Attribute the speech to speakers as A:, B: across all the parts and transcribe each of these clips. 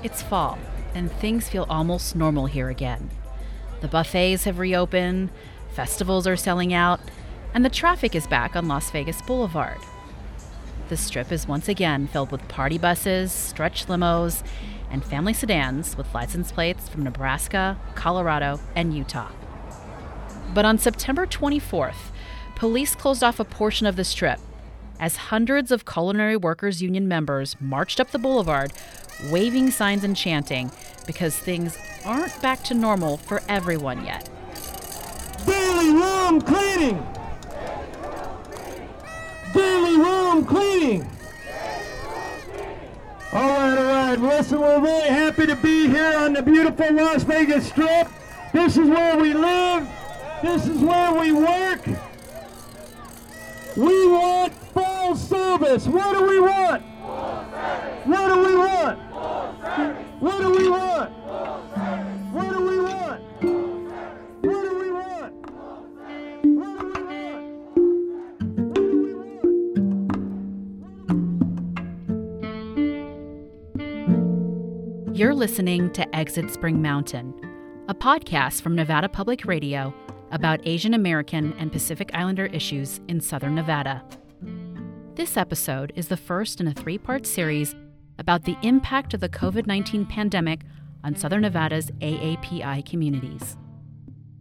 A: It's fall, and things feel almost normal here again. The buffets have reopened, festivals are selling out, and the traffic is back on Las Vegas Boulevard. The strip is once again filled with party buses, stretch limos, and family sedans with license plates from Nebraska, Colorado, and Utah. But on September 24th, police closed off a portion of the strip as hundreds of culinary workers union members marched up the boulevard waving signs and chanting because things aren't back to normal for everyone yet.
B: Daily room cleaning! Daily room cleaning! All right, all right. Listen, we're really happy to be here on the beautiful Las Vegas Strip. This is where we live. This is where we work. We want full service. What do we want? What do we want? What do we want? What do we want? What do we want? What do we want? Do we want?
A: You're listening to Exit Spring Mountain, a podcast from Nevada Public Radio about Asian American and Pacific Islander issues in Southern Nevada. This episode is the first in a three part series about the impact of the COVID 19 pandemic on Southern Nevada's AAPI communities.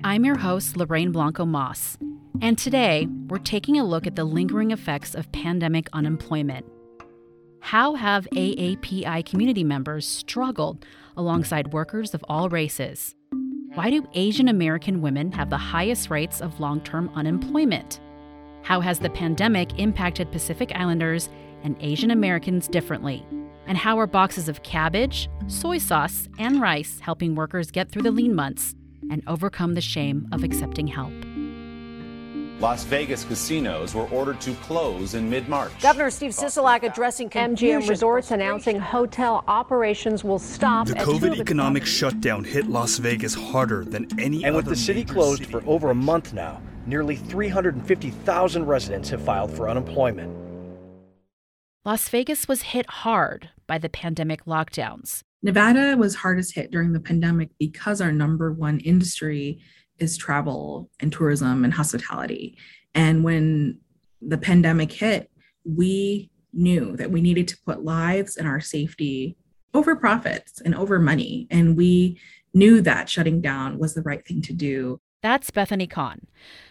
A: I'm your host, Lorraine Blanco Moss, and today we're taking a look at the lingering effects of pandemic unemployment. How have AAPI community members struggled alongside workers of all races? Why do Asian American women have the highest rates of long term unemployment? How has the pandemic impacted Pacific Islanders and Asian Americans differently? And how are boxes of cabbage, soy sauce, and rice helping workers get through the lean months and overcome the shame of accepting help?
C: Las Vegas casinos were ordered to close in mid March.
D: Governor Steve Sisolak addressing MGM Resorts announcing hotel operations will stop.
E: The COVID economic shutdown hit Las Vegas harder than any other.
F: And with
E: other
F: the city closed
E: city
F: for over a month now, nearly 350,000 residents have filed for unemployment.
A: Las Vegas was hit hard by the pandemic lockdowns.
G: Nevada was hardest hit during the pandemic because our number one industry is travel and tourism and hospitality. And when the pandemic hit, we knew that we needed to put lives and our safety over profits and over money. And we knew that shutting down was the right thing to do.
A: That's Bethany Khan,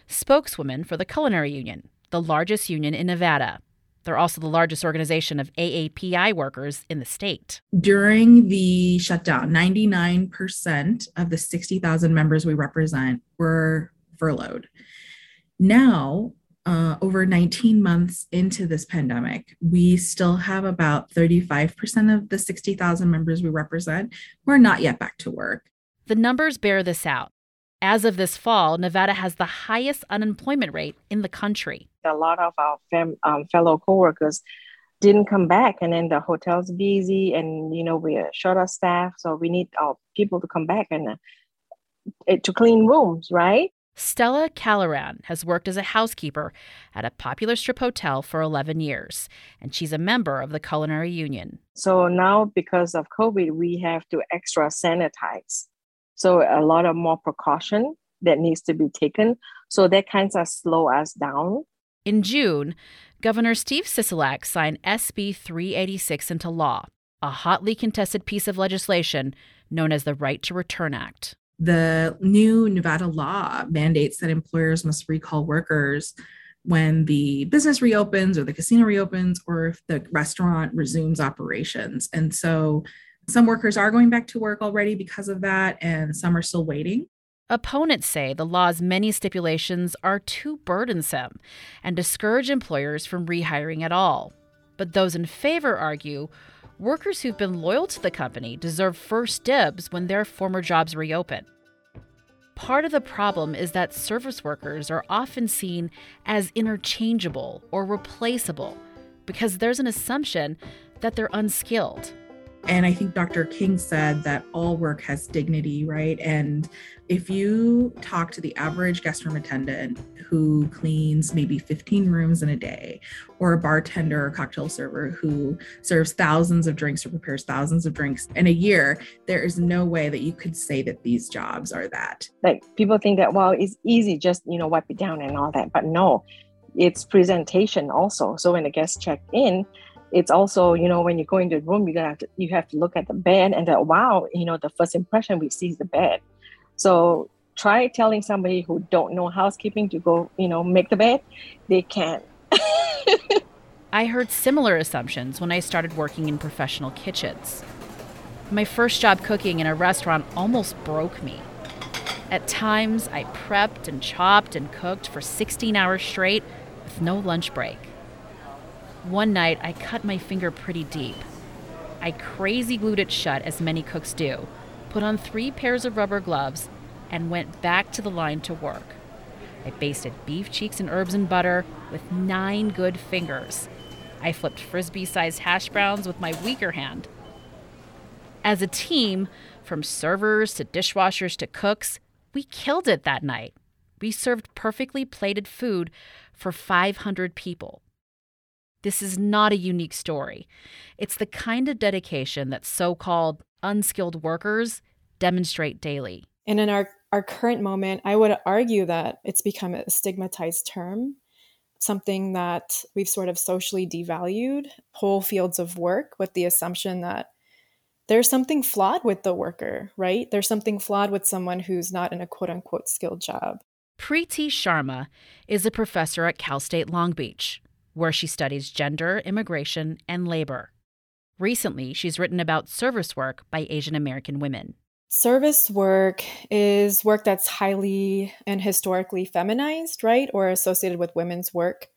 A: spokeswoman for the Culinary Union, the largest union in Nevada. They're also the largest organization of AAPI workers in the state.
G: During the shutdown, 99% of the 60,000 members we represent were furloughed. Now, uh, over 19 months into this pandemic, we still have about 35% of the 60,000 members we represent who are not yet back to work.
A: The numbers bear this out. As of this fall, Nevada has the highest unemployment rate in the country.
H: A lot of our fam- um, fellow coworkers didn't come back, and then the hotel's busy, and you know we're short of staff, so we need our people to come back and uh, to clean rooms, right?
A: Stella Caloran has worked as a housekeeper at a popular strip hotel for 11 years, and she's a member of the Culinary Union.
H: So now, because of COVID, we have to extra sanitize. So a lot of more precaution that needs to be taken. So that kind of slow us down.
A: In June, Governor Steve Sisolak signed SB 386 into law, a hotly contested piece of legislation known as the Right to Return Act.
G: The new Nevada law mandates that employers must recall workers when the business reopens or the casino reopens or if the restaurant resumes operations. And so some workers are going back to work already because of that, and some are still waiting.
A: Opponents say the law's many stipulations are too burdensome and discourage employers from rehiring at all. But those in favor argue workers who've been loyal to the company deserve first dibs when their former jobs reopen. Part of the problem is that service workers are often seen as interchangeable or replaceable because there's an assumption that they're unskilled.
G: And I think Dr. King said that all work has dignity, right? And if you talk to the average guest room attendant who cleans maybe 15 rooms in a day, or a bartender or cocktail server who serves thousands of drinks or prepares thousands of drinks in a year, there is no way that you could say that these jobs are that.
H: Like people think that, well, it's easy, just, you know, wipe it down and all that. But no, it's presentation also. So when the guests check in, it's also you know when you go into the room you're gonna have to you have to look at the bed and that wow you know the first impression we see is the bed. So try telling somebody who don't know housekeeping to go you know make the bed. They can't.
A: I heard similar assumptions when i started working in professional kitchens. My first job cooking in a restaurant almost broke me. At times i prepped and chopped and cooked for 16 hours straight with no lunch break one night, I cut my finger pretty deep. I crazy glued it shut, as many cooks do, put on three pairs of rubber gloves, and went back to the line to work. I basted beef cheeks and herbs and butter with nine good fingers. I flipped frisbee sized hash browns with my weaker hand. As a team, from servers to dishwashers to cooks, we killed it that night. We served perfectly plated food for 500 people. This is not a unique story. It's the kind of dedication that so called unskilled workers demonstrate daily.
I: And in our, our current moment, I would argue that it's become a stigmatized term, something that we've sort of socially devalued whole fields of work with the assumption that there's something flawed with the worker, right? There's something flawed with someone who's not in a quote unquote skilled job.
A: Preeti Sharma is a professor at Cal State Long Beach where she studies gender, immigration, and labor. Recently, she's written about service work by Asian American women.
I: Service work is work that's highly and historically feminized, right? Or associated with women's work.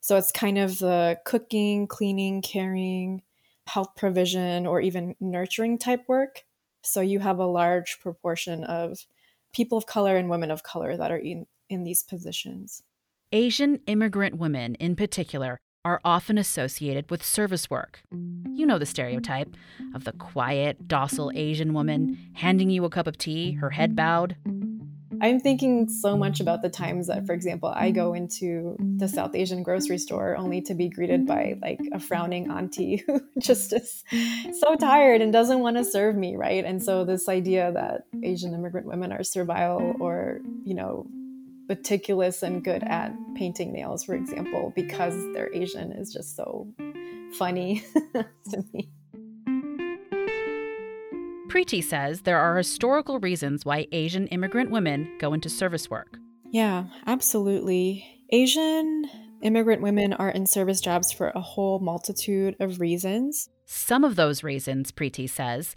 I: So it's kind of the cooking, cleaning, caring, health provision, or even nurturing type work. So you have a large proportion of people of color and women of color that are in, in these positions.
A: Asian immigrant women, in particular, are often associated with service work. You know the stereotype of the quiet, docile Asian woman handing you a cup of tea, her head bowed.
I: I'm thinking so much about the times that, for example, I go into the South Asian grocery store only to be greeted by like a frowning auntie who just is so tired and doesn't want to serve me, right? And so, this idea that Asian immigrant women are servile or, you know, meticulous and good at painting nails, for example, because they're Asian is just so funny to me.
A: Preeti says there are historical reasons why Asian immigrant women go into service work.
I: Yeah, absolutely. Asian immigrant women are in service jobs for a whole multitude of reasons.
A: Some of those reasons, Preeti says,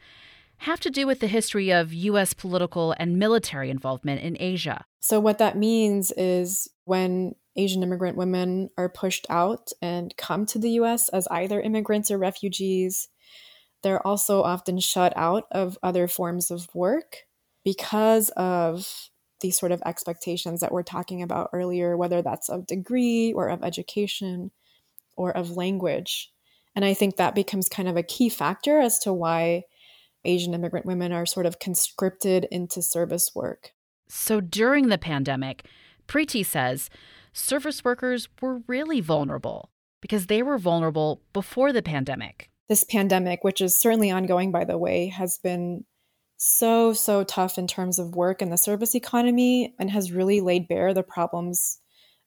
A: have to do with the history of U.S. political and military involvement in Asia.
I: So, what that means is when Asian immigrant women are pushed out and come to the US as either immigrants or refugees, they're also often shut out of other forms of work because of these sort of expectations that we're talking about earlier, whether that's of degree or of education or of language. And I think that becomes kind of a key factor as to why Asian immigrant women are sort of conscripted into service work.
A: So during the pandemic, Preeti says service workers were really vulnerable because they were vulnerable before the pandemic.
I: This pandemic, which is certainly ongoing, by the way, has been so, so tough in terms of work and the service economy and has really laid bare the problems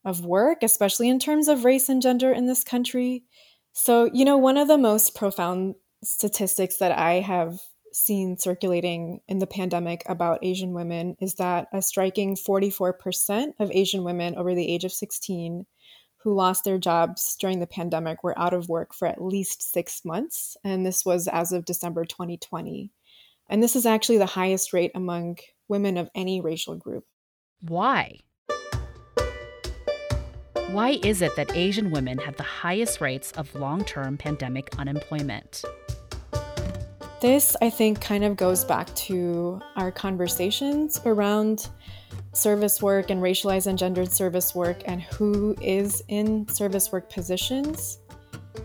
I: of work, especially in terms of race and gender in this country. So, you know, one of the most profound statistics that I have seen circulating in the pandemic about Asian women is that a striking 44% of Asian women over the age of 16 who lost their jobs during the pandemic were out of work for at least six months. And this was as of December 2020. And this is actually the highest rate among women of any racial group.
A: Why? Why is it that Asian women have the highest rates of long term pandemic unemployment?
I: This, I think, kind of goes back to our conversations around service work and racialized and gendered service work and who is in service work positions.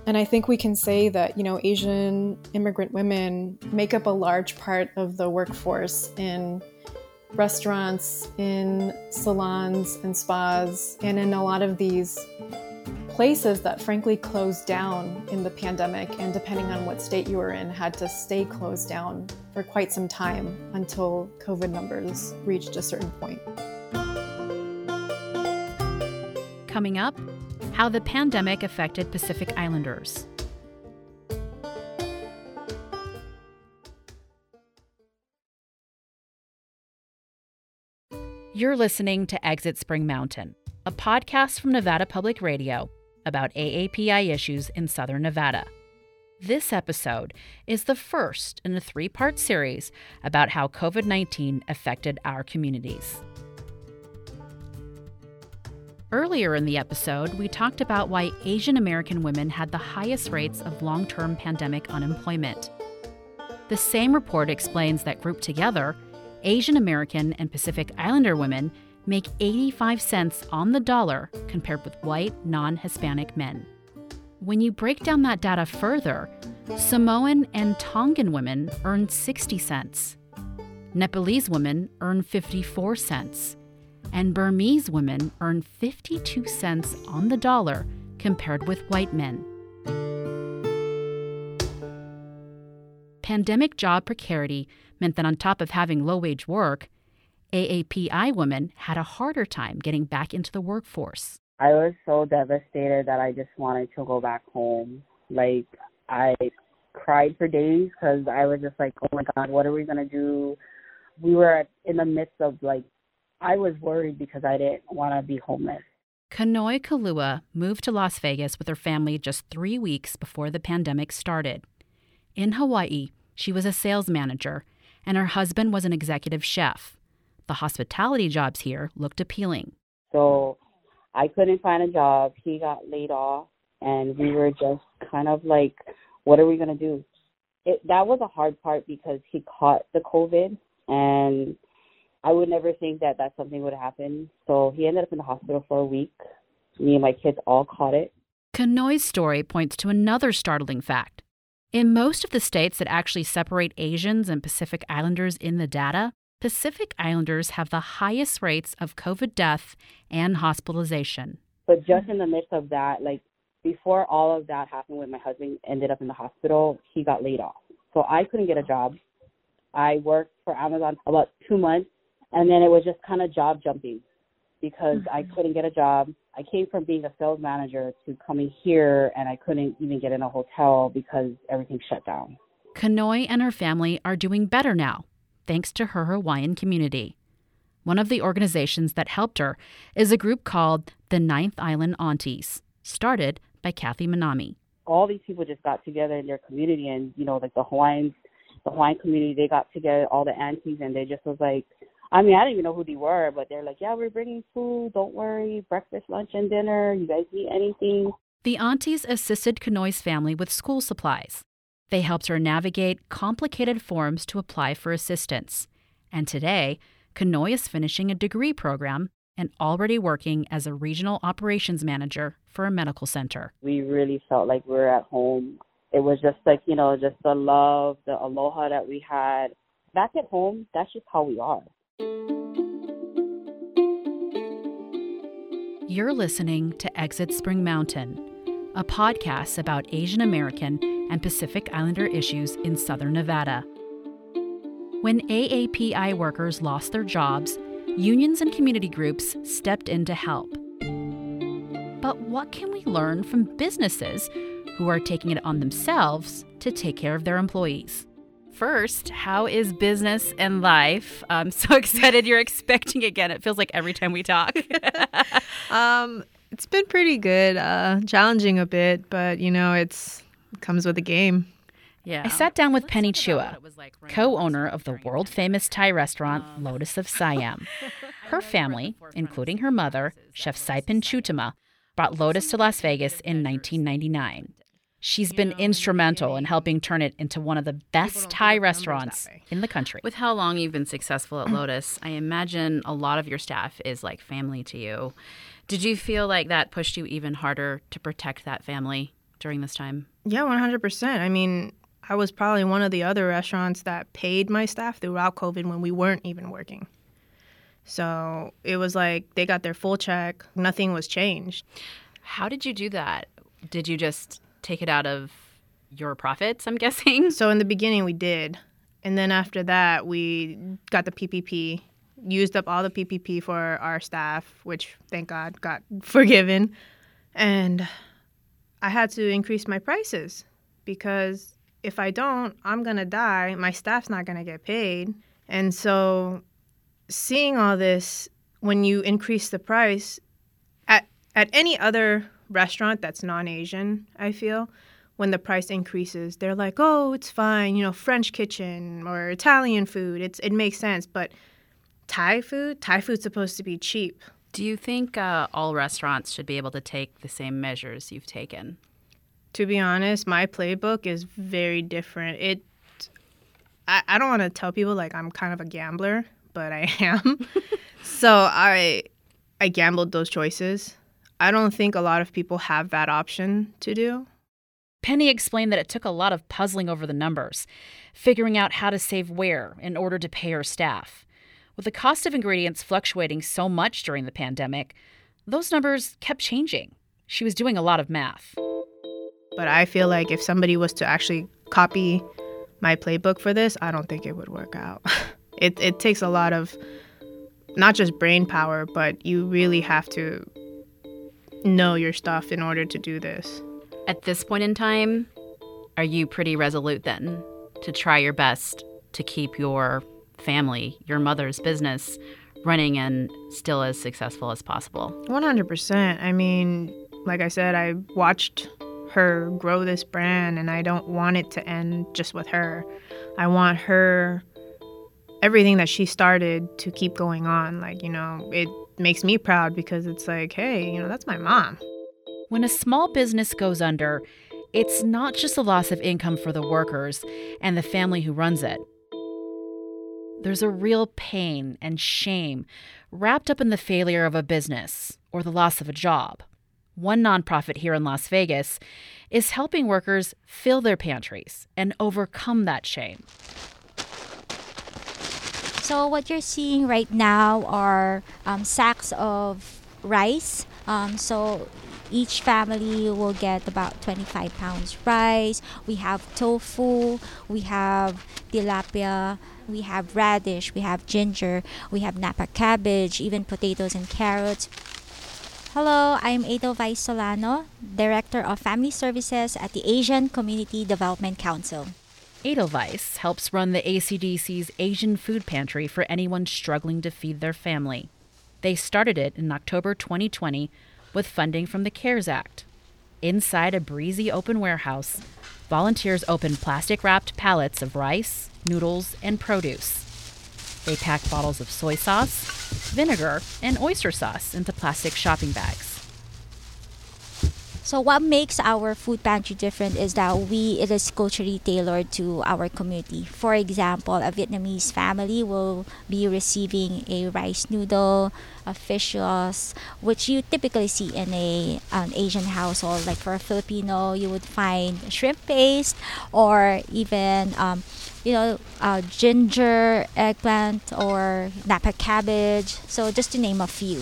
I: And I think we can say that, you know, Asian immigrant women make up a large part of the workforce in restaurants, in salons and spas, and in a lot of these places that frankly closed down in the pandemic and depending on what state you were in had to stay closed down for quite some time until covid numbers reached a certain point.
A: Coming up how the pandemic affected pacific islanders. You're listening to Exit Spring Mountain, a podcast from Nevada Public Radio about AAPI issues in Southern Nevada. This episode is the first in a three part series about how COVID 19 affected our communities. Earlier in the episode, we talked about why Asian American women had the highest rates of long term pandemic unemployment. The same report explains that grouped together, Asian American and Pacific Islander women make 85 cents on the dollar compared with white, non Hispanic men. When you break down that data further, Samoan and Tongan women earn 60 cents, Nepalese women earn 54 cents, and Burmese women earn 52 cents on the dollar compared with white men. Pandemic job precarity meant that on top of having low wage work, AAPI women had a harder time getting back into the workforce.
J: I was so devastated that I just wanted to go back home. Like, I cried for days because I was just like, oh my God, what are we going to do? We were in the midst of like, I was worried because I didn't want to be homeless.
A: Kanoi Kalua moved to Las Vegas with her family just three weeks before the pandemic started. In Hawaii, she was a sales manager and her husband was an executive chef. The hospitality jobs here looked appealing.
J: So I couldn't find a job. He got laid off, and we were just kind of like, what are we going to do? It, that was a hard part because he caught the COVID, and I would never think that that something would happen. So he ended up in the hospital for a week. Me and my kids all caught it.
A: Kanoi's story points to another startling fact. In most of the states that actually separate Asians and Pacific Islanders in the data, Pacific Islanders have the highest rates of COVID death and hospitalization.
J: But just in the midst of that, like before all of that happened when my husband ended up in the hospital, he got laid off. So I couldn't get a job. I worked for Amazon about two months and then it was just kind of job jumping because mm-hmm. I couldn't get a job. I came from being a sales manager to coming here and I couldn't even get in a hotel because everything shut down.
A: Kanoi and her family are doing better now, thanks to her Hawaiian community. One of the organizations that helped her is a group called the Ninth Island Aunties, started by Kathy Manami.
J: All these people just got together in their community and, you know, like the Hawaiians, the Hawaiian community, they got together, all the aunties, and they just was like, I mean, I didn't even know who they were, but they're like, yeah, we're bringing food. Don't worry. Breakfast, lunch, and dinner. You guys need anything?
A: The aunties assisted Kanoi's family with school supplies. They helped her navigate complicated forms to apply for assistance. And today, Kanoi is finishing a degree program and already working as a regional operations manager for a medical center.
J: We really felt like we were at home. It was just like, you know, just the love, the aloha that we had. Back at home, that's just how we are.
A: You're listening to Exit Spring Mountain, a podcast about Asian American and Pacific Islander issues in Southern Nevada. When AAPI workers lost their jobs, unions and community groups stepped in to help. But what can we learn from businesses who are taking it on themselves to take care of their employees? First, how is business and life? I'm so excited you're expecting again. It feels like every time we talk.
K: um, it's been pretty good, uh, challenging a bit, but you know, it's it comes with the game.
A: Yeah. I sat down with Penny Chua, co owner of the world famous Thai restaurant um, Lotus of Siam. Her family, including her mother, Chef Saipin Chutima, brought Lotus to Las Vegas in 1999. She's been instrumental in helping turn it into one of the best Thai restaurants in the country.
L: With how long you've been successful at Lotus, I imagine a lot of your staff is like family to you. Did you feel like that pushed you even harder to protect that family during this time?
K: Yeah, 100%. I mean, I was probably one of the other restaurants that paid my staff throughout COVID when we weren't even working. So it was like they got their full check, nothing was changed.
L: How did you do that? Did you just take it out of your profits, I'm guessing?
K: So in the beginning, we did. And then after that, we got the PPP, used up all the PPP for our staff, which thank God got forgiven. And I had to increase my prices because if I don't, I'm going to die. My staff's not going to get paid. And so seeing all this, when you increase the price, at, at any other restaurant that's non Asian, I feel, when the price increases, they're like, oh, it's fine, you know, French kitchen or Italian food. It's, it makes sense. But Thai food, Thai food's supposed to be cheap.
L: Do you think uh, all restaurants should be able to take the same measures you've taken?
K: To be honest, my playbook is very different. It, I, I don't want to tell people like I'm kind of a gambler, but I am. so I, I gambled those choices. I don't think a lot of people have that option to do.
A: Penny explained that it took a lot of puzzling over the numbers, figuring out how to save where in order to pay her staff. With the cost of ingredients fluctuating so much during the pandemic, those numbers kept changing. She was doing a lot of math.
K: But I feel like if somebody was to actually copy my playbook for this, I don't think it would work out. it, it takes a lot of not just brain power, but you really have to know your stuff in order to do this.
L: At this point in time, are you pretty resolute then to try your best to keep your family, your mother's business running and still as successful as possible?
K: 100%. I mean, like I said, I watched her grow this brand and I don't want it to end just with her. I want her everything that she started to keep going on. Like, you know, it makes me proud because it's like, hey, you know, that's my mom.
A: When a small business goes under, it's not just a loss of income for the workers and the family who runs it. There's a real pain and shame wrapped up in the failure of a business or the loss of a job. One nonprofit here in Las Vegas is helping workers fill their pantries and overcome that shame.
M: So, what you're seeing right now are um, sacks of rice. Um, so, each family will get about 25 pounds rice. We have tofu, we have tilapia, we have radish, we have ginger, we have napa cabbage, even potatoes and carrots. Hello, I'm Edelweiss Solano, Director of Family Services at the Asian Community Development Council.
A: Edelweiss helps run the ACDC's Asian Food Pantry for anyone struggling to feed their family. They started it in October 2020 with funding from the CARES Act. Inside a breezy open warehouse, volunteers open plastic wrapped pallets of rice, noodles, and produce. They pack bottles of soy sauce, vinegar, and oyster sauce into plastic shopping bags.
M: So what makes our food pantry different is that we it is culturally tailored to our community. For example, a Vietnamese family will be receiving a rice noodle, a fish sauce, which you typically see in a an Asian household. Like for a Filipino, you would find shrimp paste or even um, you know, uh, ginger, eggplant, or napa cabbage. So just to name a few.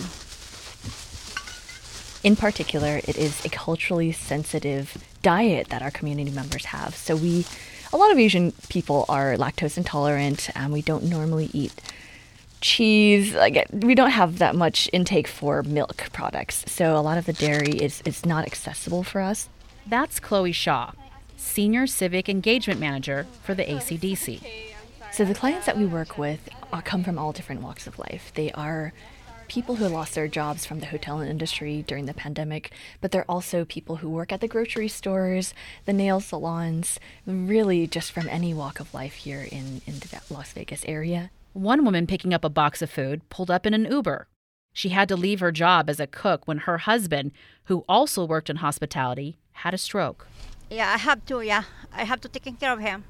N: In particular, it is a culturally sensitive diet that our community members have. So we, a lot of Asian people are lactose intolerant, and we don't normally eat cheese. Like we don't have that much intake for milk products, so a lot of the dairy is is not accessible for us.
A: That's Chloe Shaw, Senior Civic Engagement Manager for the ACDC.
N: So the clients that we work with are, come from all different walks of life. They are people who lost their jobs from the hotel industry during the pandemic, but they're also people who work at the grocery stores, the nail salons, really just from any walk of life here in, in the Las Vegas area.
A: One woman picking up a box of food pulled up in an Uber. She had to leave her job as a cook when her husband, who also worked in hospitality, had a stroke.
O: Yeah, I have to, yeah. I have to take care of him.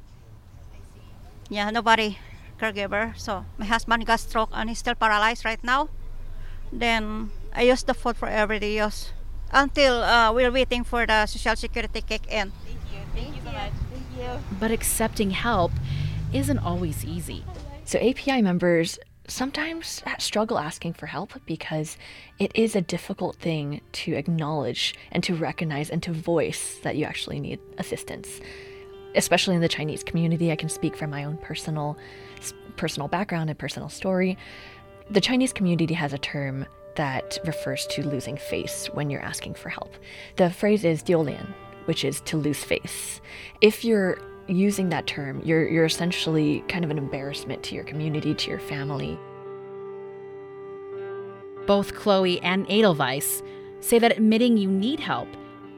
O: Yeah, nobody caregiver. So my husband got stroke and he's still paralyzed right now. Then I use the food for everyday use until uh, we're waiting for the social security kick in.
L: Thank you. Thank you so much. Thank you. But accepting help isn't always easy.
N: So API members sometimes struggle asking for help because it is a difficult thing to acknowledge and to recognize and to voice that you actually need assistance. Especially in the Chinese community, I can speak from my own personal personal background and personal story. The Chinese community has a term that refers to losing face when you're asking for help. The phrase is diolian, which is to lose face. If you're using that term, you're you're essentially kind of an embarrassment to your community, to your family.
A: Both Chloe and Edelweiss say that admitting you need help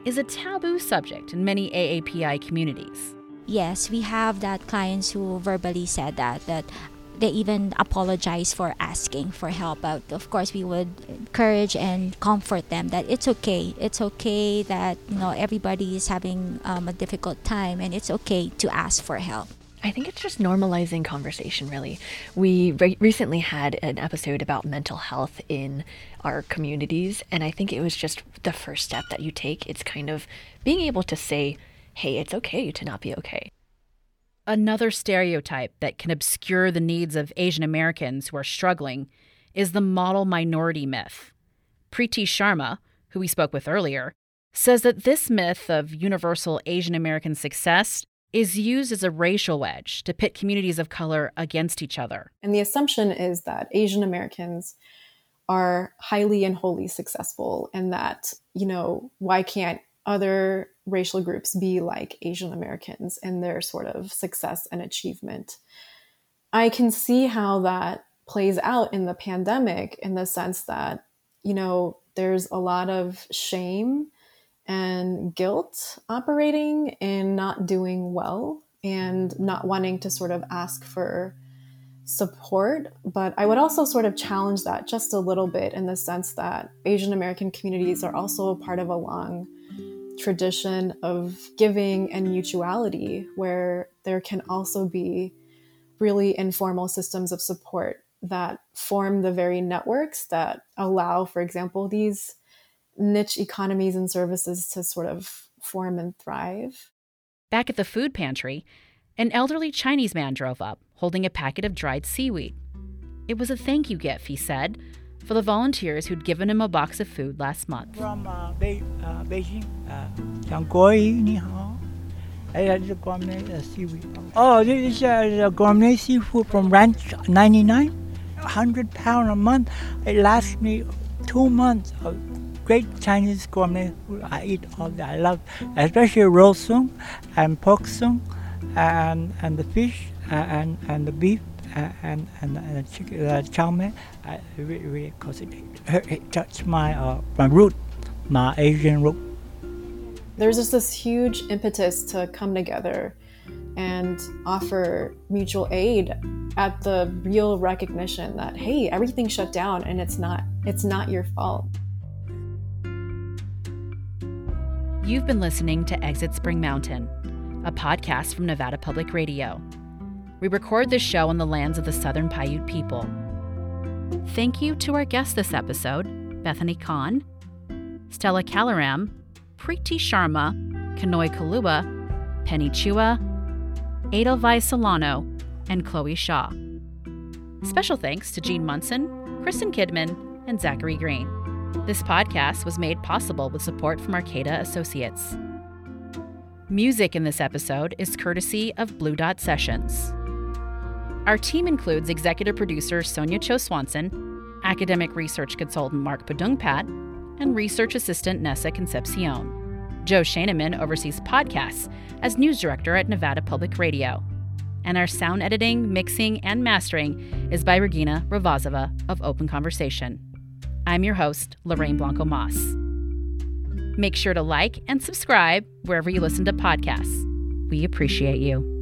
A: is a taboo subject in many AAPI communities.
M: Yes, we have that clients who verbally said that that they even apologize for asking for help but of course we would encourage and comfort them that it's okay it's okay that you know everybody is having um, a difficult time and it's okay to ask for help
N: I think it's just normalizing conversation, really. We re- recently had an episode about mental health in our communities, and I think it was just the first step that you take. It's kind of being able to say, hey, it's okay to not be okay.
A: Another stereotype that can obscure the needs of Asian Americans who are struggling is the model minority myth. Preeti Sharma, who we spoke with earlier, says that this myth of universal Asian American success is used as a racial wedge to pit communities of color against each other.
I: And the assumption is that Asian Americans are highly and wholly successful and that, you know, why can't other racial groups be like Asian Americans in their sort of success and achievement. I can see how that plays out in the pandemic in the sense that, you know, there's a lot of shame and guilt operating in not doing well and not wanting to sort of ask for support. But I would also sort of challenge that just a little bit in the sense that Asian American communities are also a part of a long tradition of giving and mutuality, where there can also be really informal systems of support that form the very networks that allow, for example, these niche economies and services to sort of form and thrive.
A: Back at the food pantry, an elderly Chinese man drove up holding a packet of dried seaweed. It was a thank you gift, he said, for the volunteers who'd given him a box of food last month.
P: From uh, Be- uh, Beijing, uh, uh. Oh, this is uh, gourmet seafood from Ranch 99. 100 pound a month. It lasts me two months of great Chinese gourmet food. I eat all that. I love, especially ro sung and pork sung and, and the fish uh, and, and the beef and and, and chicken, uh, chow mein, I really, really cause it, it touched my uh, my root, my Asian root.
I: There's just this huge impetus to come together and offer mutual aid at the real recognition that hey, everything shut down and it's not it's not your fault.
A: You've been listening to Exit Spring Mountain, a podcast from Nevada Public Radio. We record this show on the lands of the Southern Paiute people. Thank you to our guests this episode Bethany Khan, Stella Kalaram, Preeti Sharma, Kanoi Kalua, Penny Chua, Edelweiss Solano, and Chloe Shaw. Special thanks to Gene Munson, Kristen Kidman, and Zachary Green. This podcast was made possible with support from Arcata Associates. Music in this episode is courtesy of Blue Dot Sessions. Our team includes executive producer Sonia Cho Swanson, academic research consultant Mark Padoongpatt, and research assistant Nessa Concepcion. Joe Schoenmann oversees podcasts as news director at Nevada Public Radio. And our sound editing, mixing, and mastering is by Regina Ravazova of Open Conversation. I'm your host, Lorraine Blanco Moss. Make sure to like and subscribe wherever you listen to podcasts. We appreciate you.